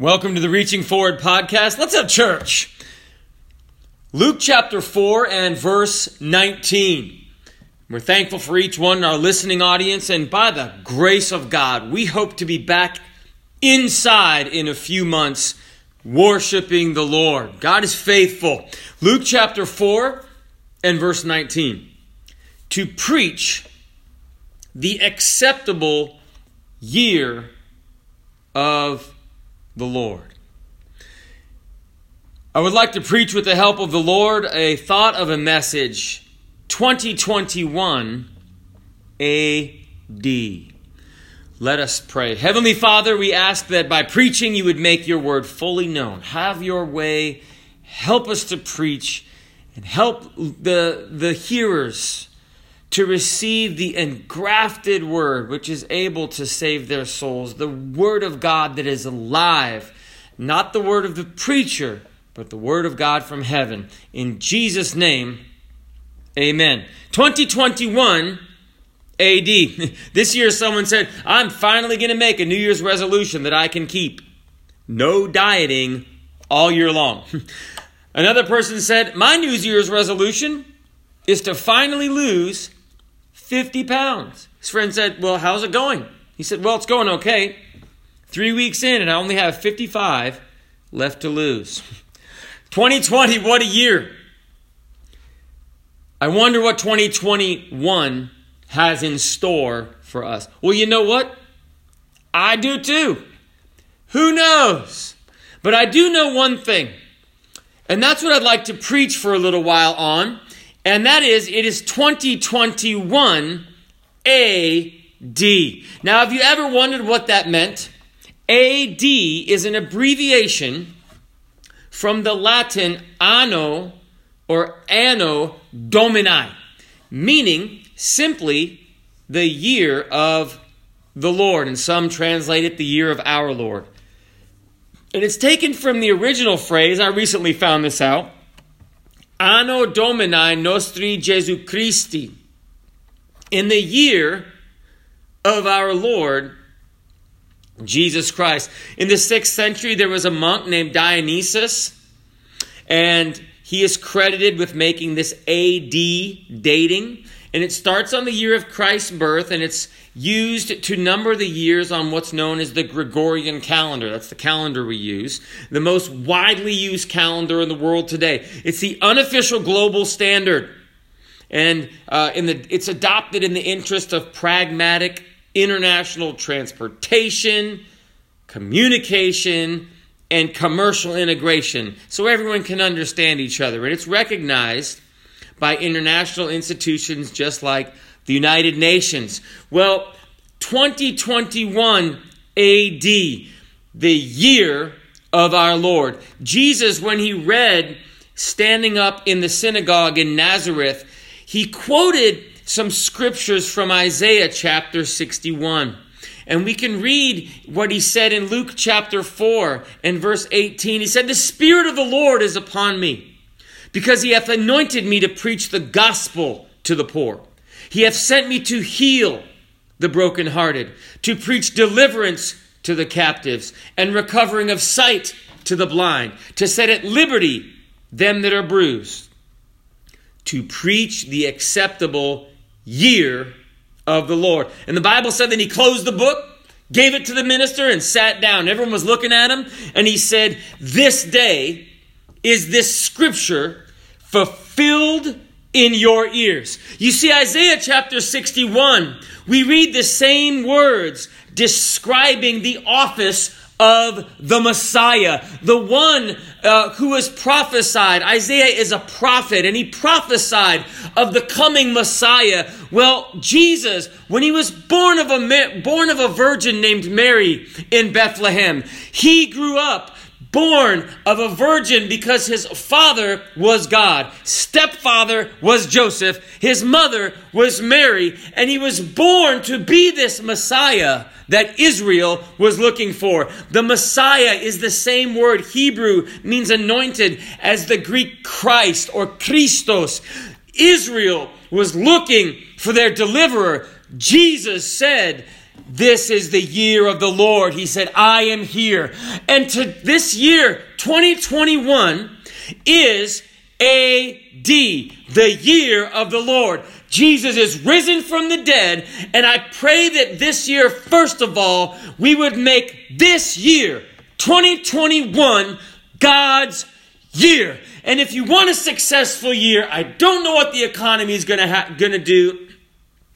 Welcome to the Reaching Forward podcast. Let's have church. Luke chapter 4 and verse 19. We're thankful for each one in our listening audience, and by the grace of God, we hope to be back inside in a few months worshiping the Lord. God is faithful. Luke chapter 4 and verse 19. To preach the acceptable year of the Lord. I would like to preach with the help of the Lord a thought of a message 2021 AD. Let us pray. Heavenly Father, we ask that by preaching you would make your word fully known. Have your way. Help us to preach and help the, the hearers to receive the engrafted word which is able to save their souls, the word of God that is alive, not the word of the preacher, but the word of God from heaven. In Jesus' name, amen. 2021 AD. this year, someone said, I'm finally going to make a New Year's resolution that I can keep. No dieting all year long. Another person said, My New Year's resolution is to finally lose 50 pounds. His friend said, Well, how's it going? He said, Well, it's going okay. Three weeks in, and I only have 55 left to lose. 2020, what a year. I wonder what 2021 has in store for us. Well, you know what? I do too. Who knows? But I do know one thing, and that's what I'd like to preach for a little while on and that is it is 2021 AD. Now, have you ever wondered what that meant? AD is an abbreviation from the Latin anno or anno domini, meaning simply the year of the Lord, and some translate it the year of our Lord. And it's taken from the original phrase, I recently found this out, Anno Domini Nostri Jesu Christi, in the year of our Lord Jesus Christ. In the sixth century, there was a monk named Dionysius, and he is credited with making this AD dating. And it starts on the year of Christ's birth, and it's used to number the years on what's known as the Gregorian calendar. That's the calendar we use, the most widely used calendar in the world today. It's the unofficial global standard, and uh, in the, it's adopted in the interest of pragmatic international transportation, communication, and commercial integration, so everyone can understand each other. And it's recognized by international institutions just like the United Nations. Well, 2021 AD, the year of our Lord. Jesus, when he read standing up in the synagogue in Nazareth, he quoted some scriptures from Isaiah chapter 61. And we can read what he said in Luke chapter 4 and verse 18. He said, The Spirit of the Lord is upon me, because he hath anointed me to preach the gospel to the poor. He hath sent me to heal the brokenhearted, to preach deliverance to the captives, and recovering of sight to the blind, to set at liberty them that are bruised, to preach the acceptable year of the Lord. And the Bible said that he closed the book, gave it to the minister, and sat down. Everyone was looking at him, and he said, This day is this scripture fulfilled in your ears. You see, Isaiah chapter 61, we read the same words describing the office of the Messiah, the one uh, who was prophesied. Isaiah is a prophet, and he prophesied of the coming Messiah. Well, Jesus, when he was born of a born of a virgin named Mary in Bethlehem, he grew up born of a virgin because his father was God. Stepfather was Joseph. His mother was Mary. And he was born to be this Messiah that Israel was looking for. The Messiah is the same word, Hebrew means anointed, as the Greek Christ or Christos. Israel was looking for their deliverer. Jesus said, this is the year of the Lord. He said, I am here. And to this year, 2021, is AD, the year of the Lord. Jesus is risen from the dead, and I pray that this year, first of all, we would make this year, 2021, God's year. And if you want a successful year, I don't know what the economy is going to ha- going to do.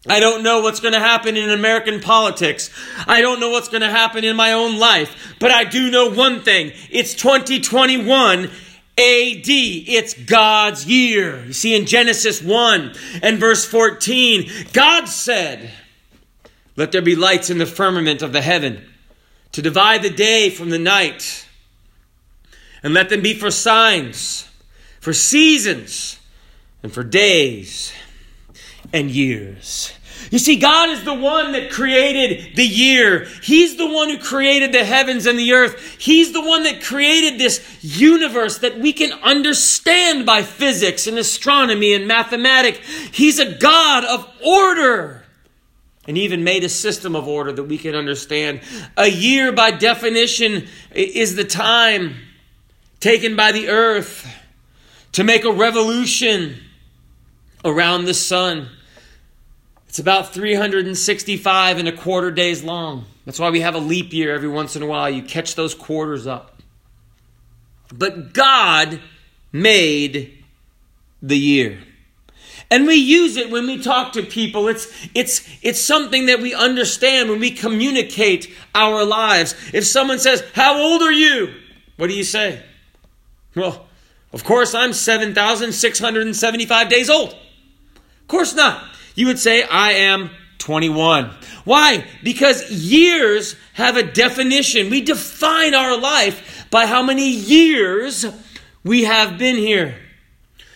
I don't know what's going to happen in American politics. I don't know what's going to happen in my own life. But I do know one thing. It's 2021 AD. It's God's year. You see in Genesis 1 and verse 14, God said, Let there be lights in the firmament of the heaven to divide the day from the night, and let them be for signs, for seasons, and for days and years. You see, God is the one that created the year. He's the one who created the heavens and the earth. He's the one that created this universe that we can understand by physics and astronomy and mathematics. He's a God of order and even made a system of order that we can understand. A year, by definition, is the time taken by the earth to make a revolution around the sun. It's about 365 and a quarter days long. That's why we have a leap year every once in a while. You catch those quarters up. But God made the year. And we use it when we talk to people. It's, it's, it's something that we understand when we communicate our lives. If someone says, How old are you? What do you say? Well, of course, I'm 7,675 days old. Of course not you would say, I am 21. Why? Because years have a definition. We define our life by how many years we have been here.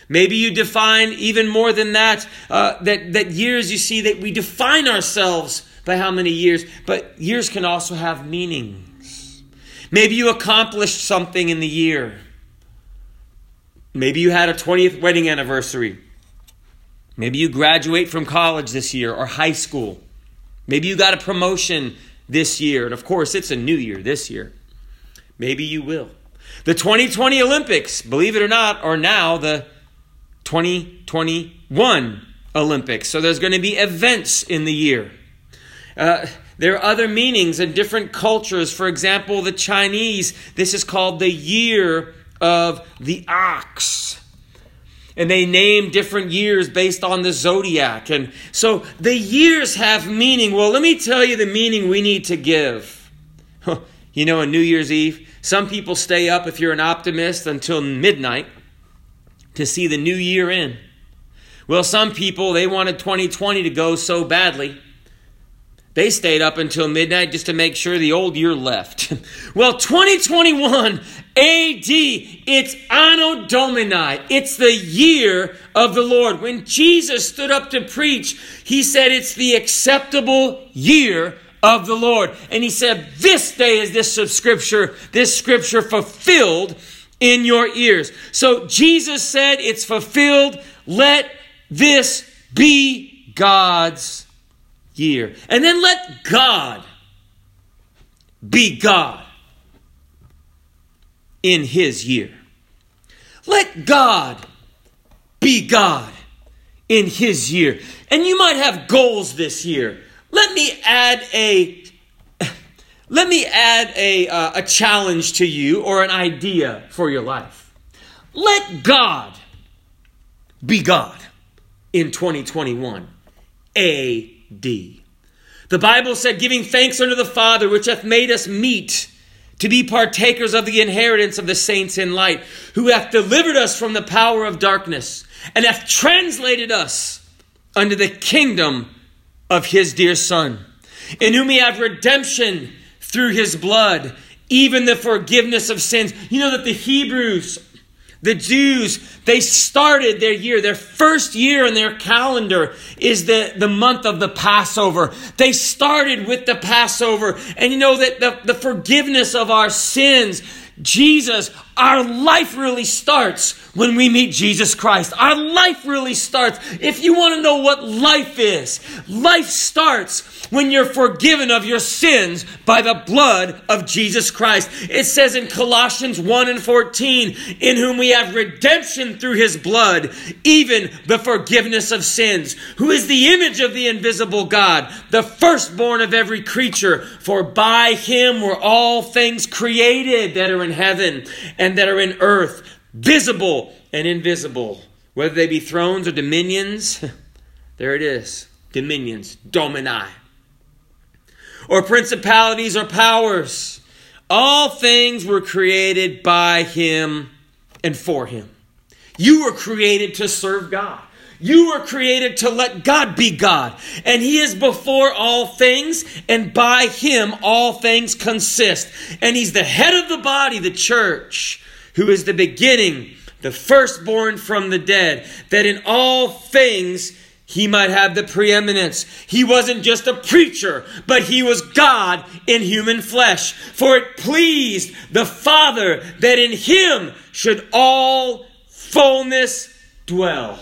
Maybe you define even more than that, uh, that, that years, you see, that we define ourselves by how many years, but years can also have meanings. Maybe you accomplished something in the year. Maybe you had a 20th wedding anniversary. Maybe you graduate from college this year or high school. Maybe you got a promotion this year. And of course, it's a new year this year. Maybe you will. The 2020 Olympics, believe it or not, are now the 2021 Olympics. So there's going to be events in the year. Uh, there are other meanings in different cultures. For example, the Chinese, this is called the year of the ox and they name different years based on the zodiac. And so the years have meaning. Well, let me tell you the meaning we need to give. you know, on New Year's Eve, some people stay up, if you're an optimist, until midnight to see the new year in. Well, some people, they wanted 2020 to go so badly they stayed up until midnight just to make sure the old year left. well, 2021 AD, it's Anno Domini. It's the year of the Lord. When Jesus stood up to preach, he said it's the acceptable year of the Lord. And he said, This day is this scripture, this scripture fulfilled in your ears. So Jesus said, It's fulfilled. Let this be God's year. And then let God be God in his year. Let God be God in his year. And you might have goals this year. Let me add a let me add a, uh, a challenge to you or an idea for your life. Let God be God in 2021. A D. The Bible said, giving thanks unto the Father, which hath made us meet to be partakers of the inheritance of the saints in light, who hath delivered us from the power of darkness, and hath translated us unto the kingdom of his dear Son, in whom we have redemption through his blood, even the forgiveness of sins. You know that the Hebrews the Jews, they started their year, their first year in their calendar is the, the month of the Passover. They started with the Passover. And you know that the, the forgiveness of our sins, Jesus Our life really starts when we meet Jesus Christ. Our life really starts. If you want to know what life is, life starts when you're forgiven of your sins by the blood of Jesus Christ. It says in Colossians 1 and 14, in whom we have redemption through his blood, even the forgiveness of sins, who is the image of the invisible God, the firstborn of every creature. For by him were all things created that are in heaven and that are in earth, visible and invisible, whether they be thrones or dominions. there it is dominions, domini or principalities or powers. All things were created by him and for him. You were created to serve God. You were created to let God be God. And He is before all things, and by Him all things consist. And He's the head of the body, the church, who is the beginning, the firstborn from the dead, that in all things he might have the preeminence. He wasn't just a preacher, but he was God in human flesh. For it pleased the Father that in him should all fullness dwell.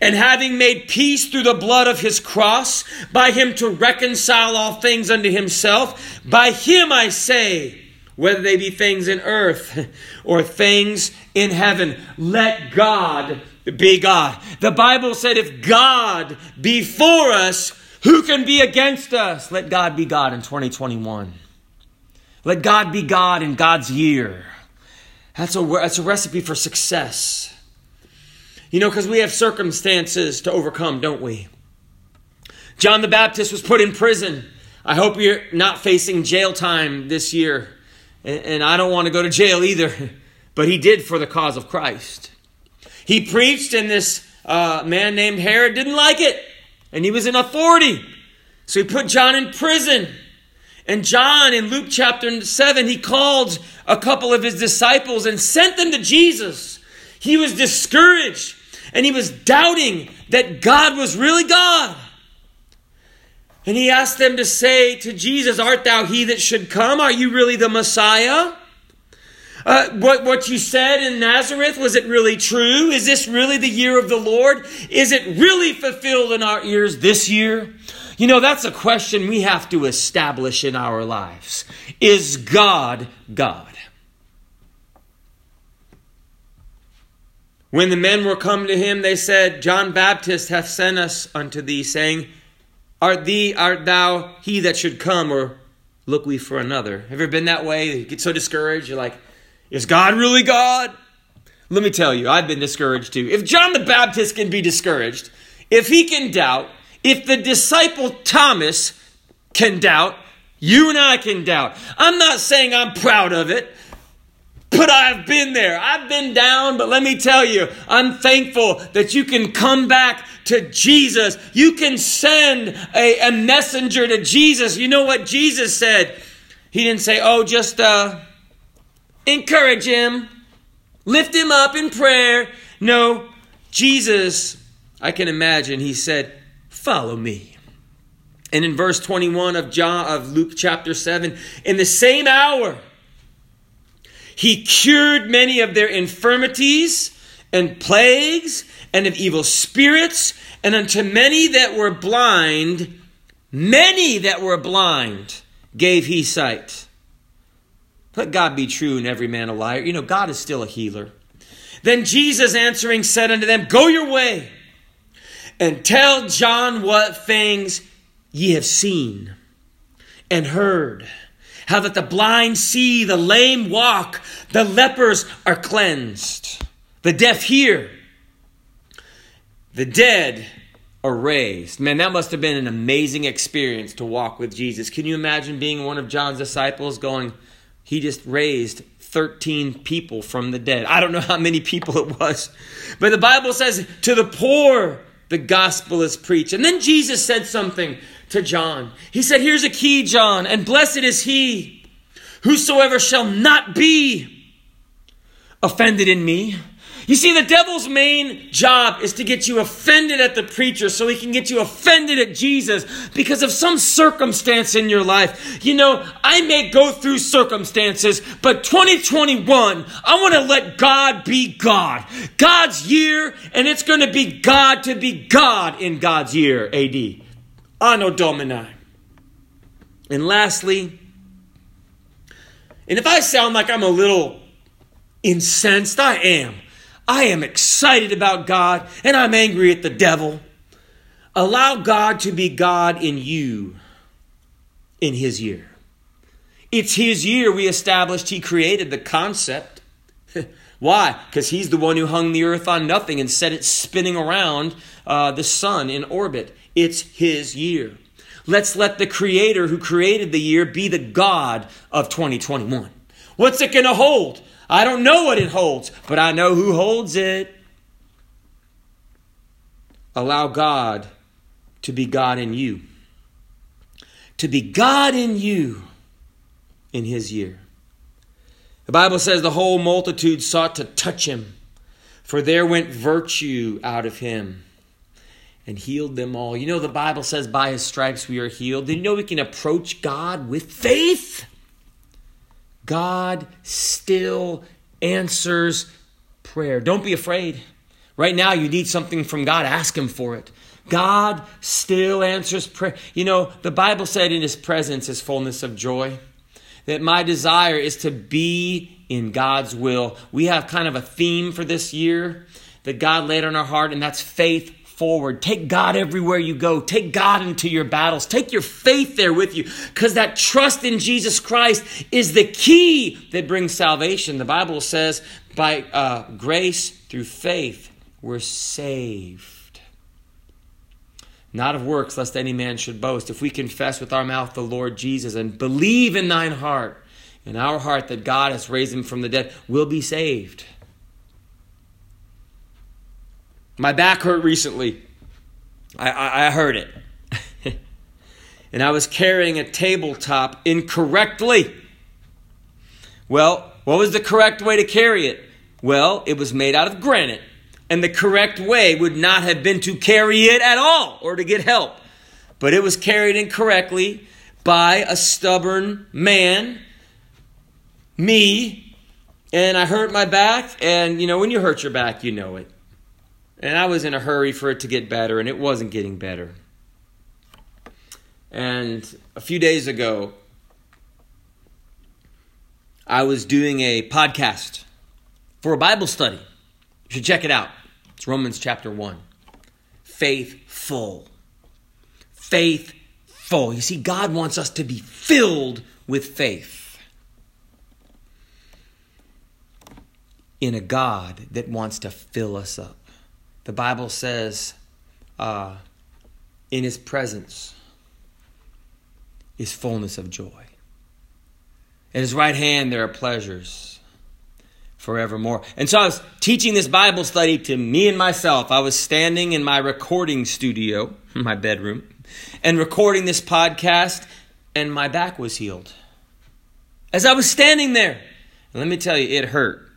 And having made peace through the blood of his cross, by him to reconcile all things unto himself, by him I say, whether they be things in earth or things in heaven, let God be God. The Bible said, if God be for us, who can be against us? Let God be God in 2021. Let God be God in God's year. That's a, that's a recipe for success. You know, because we have circumstances to overcome, don't we? John the Baptist was put in prison. I hope you're not facing jail time this year. And, I don't want to go to jail either. But he did for the cause of Christ. He preached, and this uh, man named Herod didn't like it, and he was in authority. So he put John in prison. And John, in Luke chapter 7, he called a couple of his disciples and sent them to Jesus. He was discouraged and he was doubting that God was really God. And he asked them to say to Jesus, Art thou he that should come? Are you really the Messiah? Uh, what, what you said in Nazareth, was it really true? Is this really the year of the Lord? Is it really fulfilled in our ears this year? You know, that's a question we have to establish in our lives. Is God God? When the men were come to him, they said, John Baptist hath sent us unto thee, saying, Art thee, art thou he that should come, or look we for another? Have you ever been that way? You get so discouraged, you're like, is God really God? Let me tell you, I've been discouraged too. If John the Baptist can be discouraged, if he can doubt, if the disciple Thomas can doubt, you and I can doubt. I'm not saying I'm proud of it, but I've been there. I've been down, but let me tell you, I'm thankful that you can come back to Jesus. You can send a, a messenger to Jesus. You know what Jesus said? He didn't say, oh, just, uh, encourage him, lift him up in prayer. No, Jesus, I can imagine, he said, Follow me. And in verse 21 of John of Luke chapter 7, in the same hour, he cured many of their infirmities and plagues and of evil spirits, and unto many that were blind, many that were blind, gave he sight. Let God be true and every man a liar. You know, God is still a healer. Then Jesus answering said unto them, Go your way and tell John what things ye have seen and heard. How that the blind see, the lame walk, the lepers are cleansed, the deaf hear, the dead are raised. Man, that must have been an amazing experience to walk with Jesus. Can you imagine being one of John's disciples going, he just raised 13 people from the dead. I don't know how many people it was, but the Bible says, To the poor, the gospel is preached. And then Jesus said something to John. He said, Here's a key, John, and blessed is he whosoever shall not be offended in me. You see, the devil's main job is to get you offended at the preacher so he can get you offended at Jesus because of some circumstance in your life. You know, I may go through circumstances, but 2021, I want to let God be God. God's year, and it's going to be God to be God in God's year, AD. Anno Domini. And lastly, and if I sound like I'm a little incensed, I am. I am excited about God and I'm angry at the devil. Allow God to be God in you in His year. It's His year we established He created the concept. Why? Because He's the one who hung the earth on nothing and set it spinning around uh, the sun in orbit. It's His year. Let's let the Creator who created the year be the God of 2021. What's it going to hold? I don't know what it holds, but I know who holds it. Allow God to be God in you. To be God in you in his year. The Bible says the whole multitude sought to touch him, for there went virtue out of him and healed them all. You know, the Bible says by his stripes we are healed. Did you know we can approach God with faith? God still answers prayer. Don't be afraid. Right now, you need something from God, ask Him for it. God still answers prayer. You know, the Bible said in His presence is fullness of joy. That my desire is to be in God's will. We have kind of a theme for this year that God laid on our heart, and that's faith forward. Take God everywhere you go. Take God into your battles. Take your faith there with you because that trust in Jesus Christ is the key that brings salvation. The Bible says, by uh, grace through faith, we're saved. Not of works, lest any man should boast. If we confess with our mouth the Lord Jesus and believe in thine heart, in our heart, that God has raised him from the dead, we'll be saved. My back hurt recently. I, I, I heard it. and I was carrying a tabletop incorrectly. Well, what was the correct way to carry it? Well, it was made out of granite. And the correct way would not have been to carry it at all or to get help. But it was carried incorrectly by a stubborn man, me, and I hurt my back. And, you know, when you hurt your back, you know it. And I was in a hurry for it to get better, and it wasn't getting better. And a few days ago, I was doing a podcast for a Bible study. You should check it out. It's Romans chapter 1. Faithful. Faithful. You see, God wants us to be filled with faith in a God that wants to fill us up. The Bible says, uh, in his presence is fullness of joy. At his right hand there are pleasures forevermore. And so I was teaching this Bible study to me and myself. I was standing in my recording studio, my bedroom, and recording this podcast, and my back was healed. As I was standing there, let me tell you, it hurt.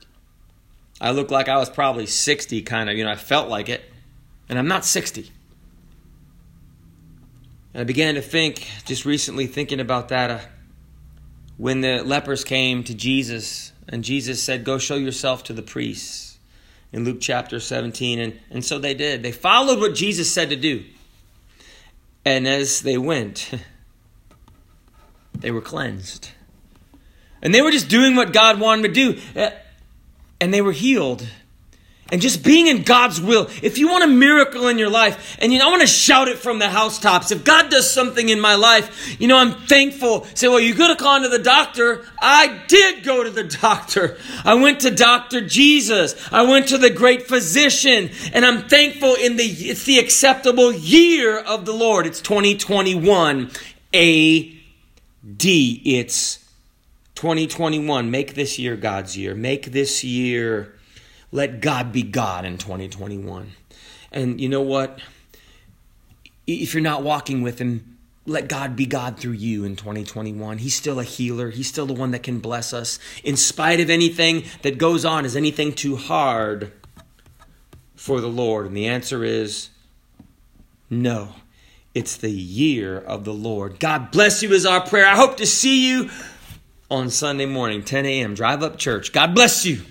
I looked like I was probably 60, kind of, you know, I felt like it. And I'm not 60. And I began to think, just recently thinking about that, uh, when the lepers came to Jesus, and Jesus said, Go show yourself to the priests in Luke chapter 17. And, and so they did. They followed what Jesus said to do. And as they went, they were cleansed. And they were just doing what God wanted to do. And they were healed. And just being in God's will. If you want a miracle in your life, and you know, I want to shout it from the housetops. If God does something in my life, you know, I'm thankful. Say, well, you could have gone to the doctor. I did go to the doctor. I went to Dr. Jesus. I went to the great physician. And I'm thankful in the, it's the acceptable year of the Lord. It's 2021 AD. It's 2021, make this year God's year. Make this year, let God be God in 2021. And you know what? If you're not walking with Him, let God be God through you in 2021. He's still a healer. He's still the one that can bless us. In spite of anything that goes on, is anything too hard for the Lord? And the answer is no. It's the year of the Lord. God bless you, is our prayer. I hope to see you on Sunday morning, 10 a.m., drive up church. God bless you.